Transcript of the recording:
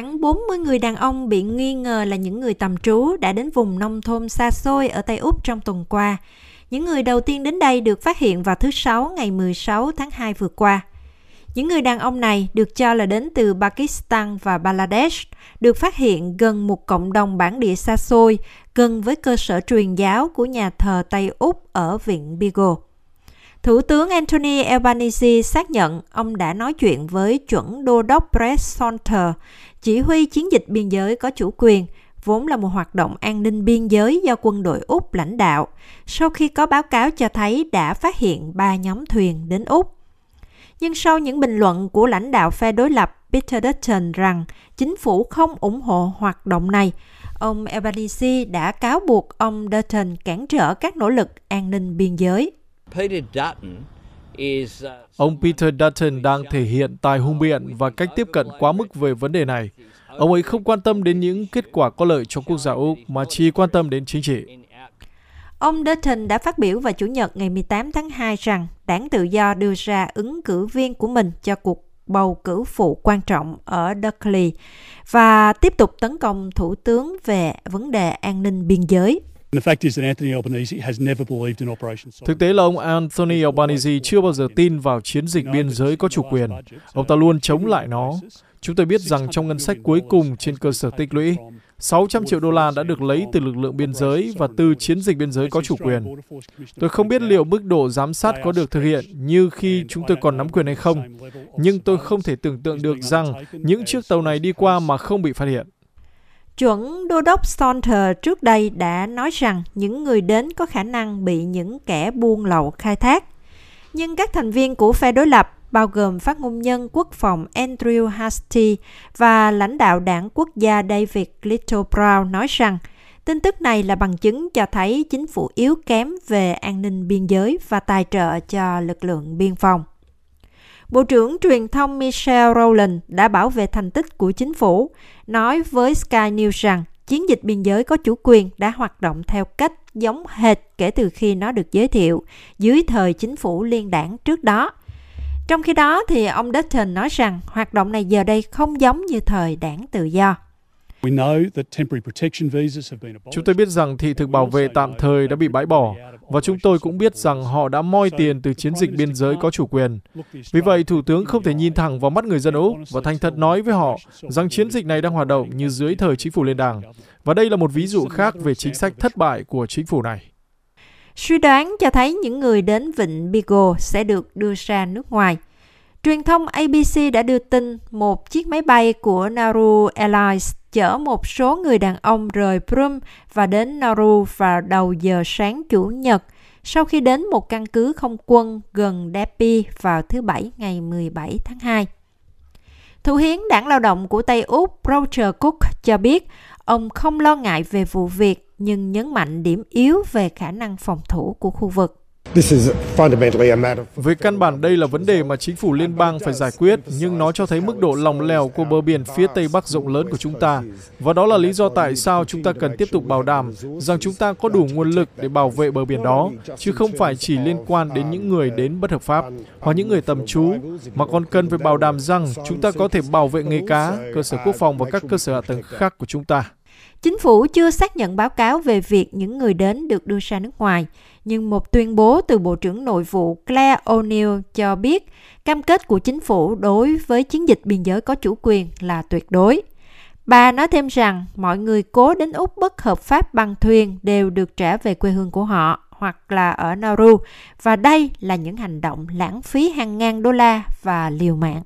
Khoảng 40 người đàn ông bị nghi ngờ là những người tầm trú đã đến vùng nông thôn xa xôi ở Tây Úc trong tuần qua. Những người đầu tiên đến đây được phát hiện vào thứ Sáu ngày 16 tháng 2 vừa qua. Những người đàn ông này được cho là đến từ Pakistan và Bangladesh, được phát hiện gần một cộng đồng bản địa xa xôi, gần với cơ sở truyền giáo của nhà thờ Tây Úc ở viện Beagle. Thủ tướng Anthony Albanese xác nhận ông đã nói chuyện với chuẩn đô đốc Brett Saunter, chỉ huy chiến dịch biên giới có chủ quyền, vốn là một hoạt động an ninh biên giới do quân đội Úc lãnh đạo, sau khi có báo cáo cho thấy đã phát hiện ba nhóm thuyền đến Úc. Nhưng sau những bình luận của lãnh đạo phe đối lập Peter Dutton rằng chính phủ không ủng hộ hoạt động này, ông Albanese đã cáo buộc ông Dutton cản trở các nỗ lực an ninh biên giới. Peter Dutton is, uh, Ông Peter Dutton đang thể hiện tài hùng biện và cách tiếp cận quá mức về vấn đề này. Ông ấy không quan tâm đến những kết quả có lợi cho quốc gia Úc mà chỉ quan tâm đến chính trị. Ông Dutton đã phát biểu vào Chủ nhật ngày 18 tháng 2 rằng đảng tự do đưa ra ứng cử viên của mình cho cuộc bầu cử phụ quan trọng ở Berkeley và tiếp tục tấn công thủ tướng về vấn đề an ninh biên giới. Thực tế là ông Anthony Albanese chưa bao giờ tin vào chiến dịch biên giới có chủ quyền. Ông ta luôn chống lại nó. Chúng tôi biết rằng trong ngân sách cuối cùng trên cơ sở tích lũy, 600 triệu đô la đã được lấy từ lực lượng biên giới và từ chiến dịch biên giới có chủ quyền. Tôi không biết liệu mức độ giám sát có được thực hiện như khi chúng tôi còn nắm quyền hay không, nhưng tôi không thể tưởng tượng được rằng những chiếc tàu này đi qua mà không bị phát hiện. Chuẩn đô đốc Saunter trước đây đã nói rằng những người đến có khả năng bị những kẻ buôn lậu khai thác. Nhưng các thành viên của phe đối lập, bao gồm phát ngôn nhân quốc phòng Andrew Hastie và lãnh đạo đảng quốc gia David Little Brown nói rằng tin tức này là bằng chứng cho thấy chính phủ yếu kém về an ninh biên giới và tài trợ cho lực lượng biên phòng. Bộ trưởng truyền thông Michelle Rowland đã bảo vệ thành tích của chính phủ, nói với Sky News rằng chiến dịch biên giới có chủ quyền đã hoạt động theo cách giống hệt kể từ khi nó được giới thiệu dưới thời chính phủ liên đảng trước đó. Trong khi đó thì ông Dutton nói rằng hoạt động này giờ đây không giống như thời đảng tự do. Chúng tôi biết rằng thị thực bảo vệ tạm thời đã bị bãi bỏ, và chúng tôi cũng biết rằng họ đã moi tiền từ chiến dịch biên giới có chủ quyền. Vì vậy, Thủ tướng không thể nhìn thẳng vào mắt người dân Úc và thành thật nói với họ rằng chiến dịch này đang hoạt động như dưới thời chính phủ liên đảng. Và đây là một ví dụ khác về chính sách thất bại của chính phủ này. Suy đoán cho thấy những người đến Vịnh Beagle sẽ được đưa ra nước ngoài. Truyền thông ABC đã đưa tin một chiếc máy bay của Nauru Airlines chở một số người đàn ông rời Brum và đến Nauru vào đầu giờ sáng Chủ nhật sau khi đến một căn cứ không quân gần Depi vào thứ Bảy ngày 17 tháng 2. Thủ hiến đảng lao động của Tây Úc Roger Cook cho biết, ông không lo ngại về vụ việc nhưng nhấn mạnh điểm yếu về khả năng phòng thủ của khu vực. Về căn bản đây là vấn đề mà chính phủ liên bang phải giải quyết, nhưng nó cho thấy mức độ lòng lèo của bờ biển phía tây bắc rộng lớn của chúng ta. Và đó là lý do tại sao chúng ta cần tiếp tục bảo đảm rằng chúng ta có đủ nguồn lực để bảo vệ bờ biển đó, chứ không phải chỉ liên quan đến những người đến bất hợp pháp hoặc những người tầm trú, mà còn cần phải bảo đảm rằng chúng ta có thể bảo vệ nghề cá, cơ sở quốc phòng và các cơ sở hạ tầng khác của chúng ta. Chính phủ chưa xác nhận báo cáo về việc những người đến được đưa ra nước ngoài, nhưng một tuyên bố từ Bộ trưởng Nội vụ Claire O'Neill cho biết cam kết của chính phủ đối với chiến dịch biên giới có chủ quyền là tuyệt đối. Bà nói thêm rằng mọi người cố đến Úc bất hợp pháp bằng thuyền đều được trả về quê hương của họ hoặc là ở Nauru và đây là những hành động lãng phí hàng ngàn đô la và liều mạng.